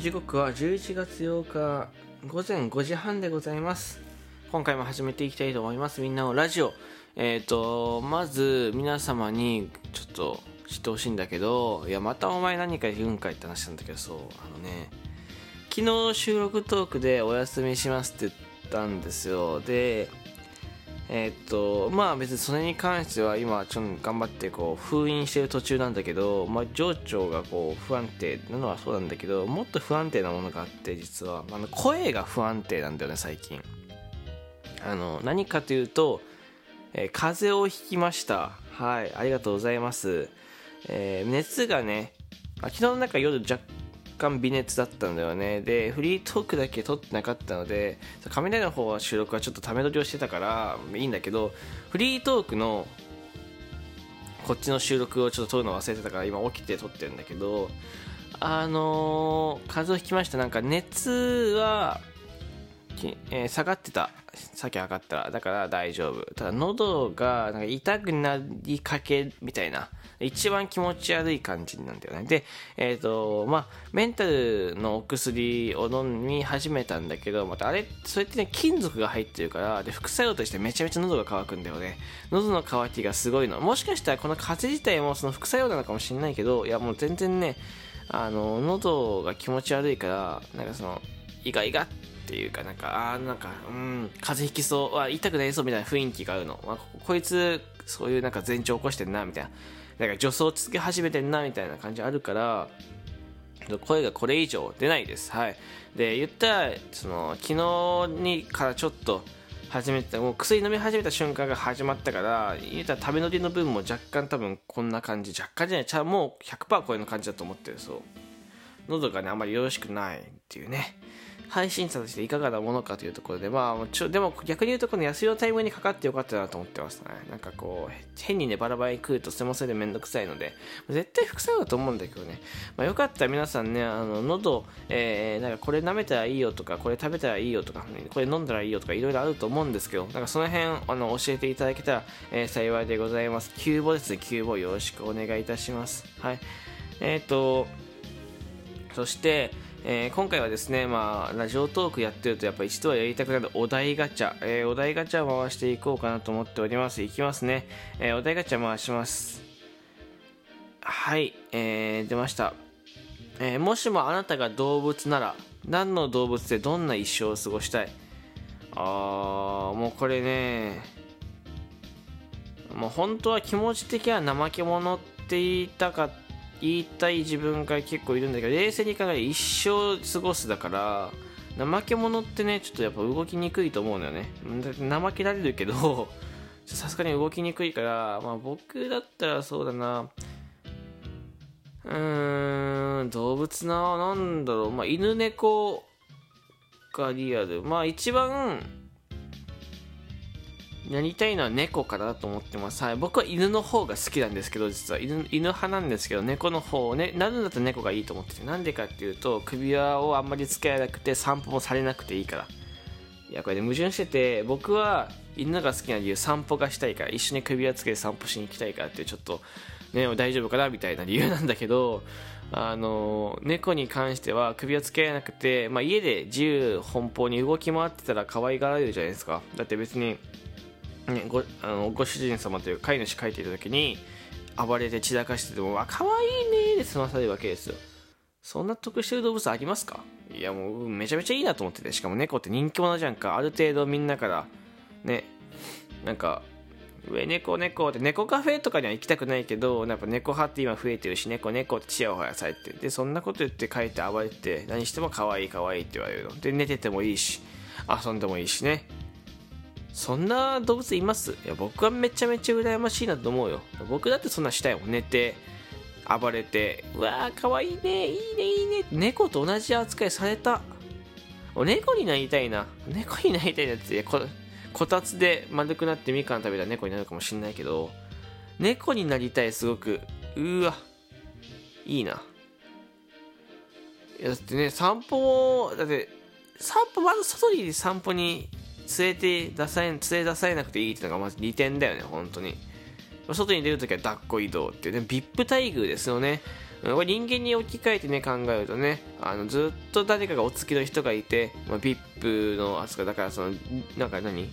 時刻は11月8日午前5時半でございます。今回も始めていきたいと思います。みんなのラジオ。えっ、ー、とまず皆様にちょっと知ってほしいんだけどいやまたお前何か言うんかいって話なんだけどそうあのね昨日収録トークでお休みしますって言ったんですよ。でえ、っとまあ別にそれに関しては今ちょっと頑張ってこう封印してる途中なんだけど、まあ、情緒がこう不安定なのはそうなんだけどもっと不安定なものがあって実は。あの声が不安定なんだよね最近。あの何かというと、えー、風邪をひきました。はいありがとうございます、えー、熱がね昨日の中夜若干微熱だったんだよね。でフリートークだけ撮ってなかったので雷の方は収録はちょっとため撮りをしてたからいいんだけどフリートークのこっちの収録をちょっと撮るの忘れてたから今起きて撮ってるんだけどあのー、風邪をひきました。なんか熱は、えー、下がってたさっき測ったらだから大丈夫ただ喉がなんか痛くなりかけみたいな一番気持ち悪い感じなんだよね。で、えっ、ー、と、まあ、メンタルのお薬を飲み始めたんだけど、またあれ、それってね、金属が入ってるから、で、副作用としてめちゃめちゃ喉が渇くんだよね。喉の渇きがすごいの。もしかしたらこの風邪自体もその副作用なのかもしれないけど、いやもう全然ね、あの、喉が気持ち悪いから、なんかその、イガイガってていうか、なんか、あなんか、うん、風邪ひきそう、あ痛くなりそうみたいな雰囲気があるの。まあ、こいつ、そういうなんか前兆起こしてんな、みたいな。なんか助走つけ始めてんなみたいな感じあるから声がこれ以上出ないです。はい。で言ったらその昨日にからちょっと始めてもう薬飲み始めた瞬間が始まったから言ったら食べ乗りの分も若干多分こんな感じ。若干じゃないちゃもう100%こういう感じだと思ってるそう。喉がねあんまりよろしくないっていうね。配信者としていかがなものかというところで、まあ、ちょでも逆に言うと、この安代タイムにかかってよかったなと思ってますね。なんかこう、変にね、バラバラに来ると、それもそれでめんどくさいので、絶対副作用だと思うんだけどね。まあ、よかったら皆さんね、あの、喉、えー、なんかこれ舐めたらいいよとか、これ食べたらいいよとか、これ飲んだらいいよとか、いろいろあると思うんですけど、なんかその辺、あの、教えていただけたら、えー、幸いでございます。キューボですね、キューボよろしくお願いいたします。はい。えっ、ー、と、そして、えー、今回はですね、まあ、ラジオトークやってるとやっぱ一度はやりたくなるお題ガチャ、えー、お題ガチャを回していこうかなと思っております。いきますね。えー、お題ガチャ回します。はい、えー、出ました。えもしもあなたが動物なら、何の動物でどんな一生を過ごしたい？あー、もうこれね、もう本当は気持ち的には怠け者って言いたかった言いたい自分が結構いるんだけど冷静に考えて一生過ごすだから怠け者ってねちょっとやっぱ動きにくいと思うのよね。怠けられるけどさすがに動きにくいから、まあ、僕だったらそうだな。うーん動物ななんだろう。まあ犬猫がリアル。まあ一番なりたいのは猫かなと思ってます。はい。僕は犬の方が好きなんですけど、実は犬犬派なんですけど、猫の方をね、なるんだったら猫がいいと思ってて、なんでかっていうと、首輪をあんまりつけなくて、散歩もされなくていいから。いや、これで、矛盾してて、僕は犬が好きな理由、散歩がしたいから、一緒に首輪つけて散歩しに行きたいからって、ちょっと、ね、大丈夫かなみたいな理由なんだけど、あの、猫に関しては首輪つけられなくて、まあ、家で自由奔放に動き回ってたら可愛がられるじゃないですか。だって別に、ね、ごあのご主人様という飼い主書いていた時に暴れて散らかしてても「わ可愛いね」で済まされるわけですよ。そんな得してる動物ありますか？いやもうめちゃめちゃいいなと思っててしかも猫って人気者じゃんか。ある程度みんなからねなんか上猫猫って猫カフェとかには行きたくないけどやっぱ猫派って今増えてるし猫猫ってチヤホヤされてでそんなこと言って帰って暴れて何しても可愛い可愛いって言われるの。で寝ててもいいし遊んでもいいしね。そんな動物います？いや僕はめちゃめちゃ羨ましいなと思うよ。僕だってそんなしたいもん。寝て暴れてうわーかわいいねいいねいいね。猫と同じ扱いされた。猫になりたいな。猫になりたいなってここたつで丸くなってみかん食べたら猫になるかもしんないけど猫になりたいすごく。うわいいな。いやだってね散歩だって散歩まず外に散歩に連れて出され連れ出されなくていいっていうのがまず利点だよね本当に。外に出るときは抱っこ移動っていう。ね VIP 待遇ですよね。これ人間に置き換えてね考えるとねあのずっと誰かがお付きの人がいて、まあ、VIP の扱いだからそのなんか何？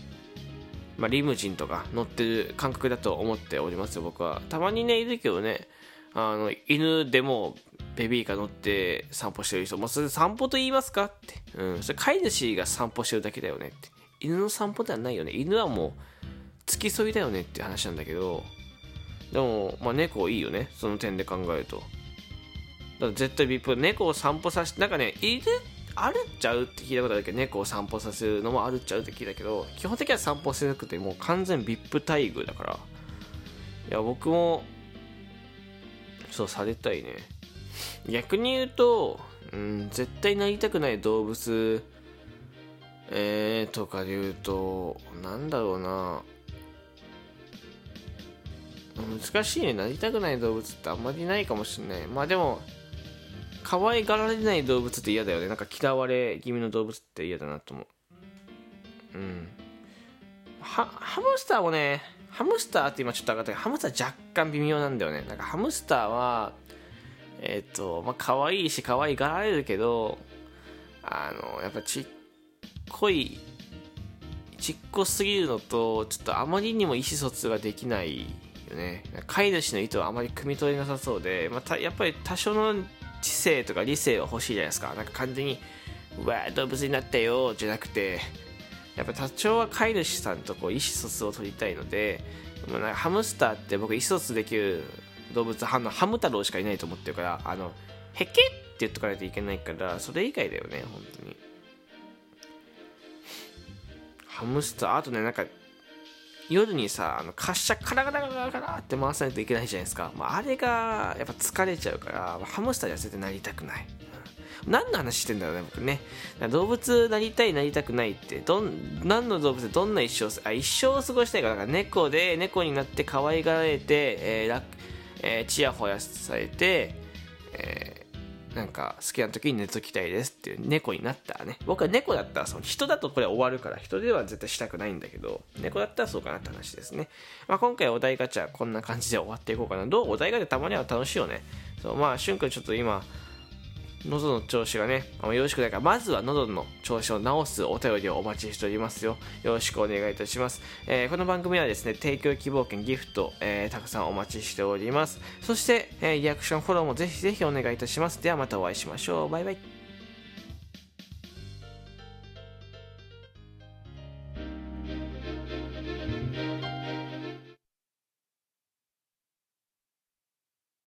まあ、リムジンとか乗ってる感覚だと思っておりますよ僕は。たまにねいるけどねあの犬でもベビーカー乗って散歩してる人もうそれ散歩と言いますかって、うん、それ飼い主が散歩してるだけだよねって。犬の散歩ではないよね。犬はもう付き添いだよねって話なんだけどでも、まあ、猫いいよね。その点で考えると。だから絶対ビップ猫を散歩させてなんかねいるあるっちゃうって聞いたことあるけど猫を散歩させるのもあるっちゃうって聞いたけど基本的には散歩せなくてもう完全 VIP 待遇だから。いや僕もそうされたいね。逆に言うと、うん、絶対なりたくない動物えー、とかで言うとなんだろうな。難しいね。なりたくない動物ってあんまりないかもしれない。まあでも可愛がられない動物って嫌だよね。なんか嫌われ気味の動物って嫌だなと思う。うん。ハハムスターもねハムスターって今ちょっと上がったけどハムスター若干微妙なんだよね。なんかハムスターはえっ、ー、とまあ可愛いし可愛がられるけどあのやっぱちっこいちっこすぎるのとちょっとあまりにも意思疎通ができないよね。飼い主の意図はあまり汲み取れなさそうで、まあ、やっぱり多少の知性とか理性は欲しいじゃないですか。なんか完全に「うわ動物になったよ」じゃなくてやっぱ多少は飼い主さんとこう意思疎通を取りたいのでハムスターって僕意思疎通できる動物ハムハム太郎しかいないと思ってるからあのへけって言っとかないといけないからそれ以外だよね本当に。ハムスターあとねなんか夜にさあの滑車カラカラカラカラって回さないといけないじゃないですか、まあ、あれがやっぱ疲れちゃうからハムスターには絶対なりたくない、何の話してんだろうね僕ね。動物なりたいなりたくないってどん何の動物でどんな一生あ一生を過ごしたいかだから猫で猫になって可愛がられて、えーえー、チヤホヤされて、えーなんか好きな時に寝ときたいですっていう猫になったらね。僕は猫だったらその人だとこれ終わるから人では絶対したくないんだけど猫だったらそうかなって話ですね、まあ、今回お題ガチャこんな感じで終わっていこうかな。どう？お題ガチャたまには楽しいよね。そうまあしゅんくんちょっと今喉の調子がね、よろしくないから、まずは喉の調子を治すお便りをお待ちしておりますよ。よろしくお願いいたします。えー、この番組はですね、提供希望券、ギフト、えー、たくさんお待ちしております。そして、えー、リアクション、フォローもぜひぜひお願いいたします。ではまたお会いしましょう。バイバイ。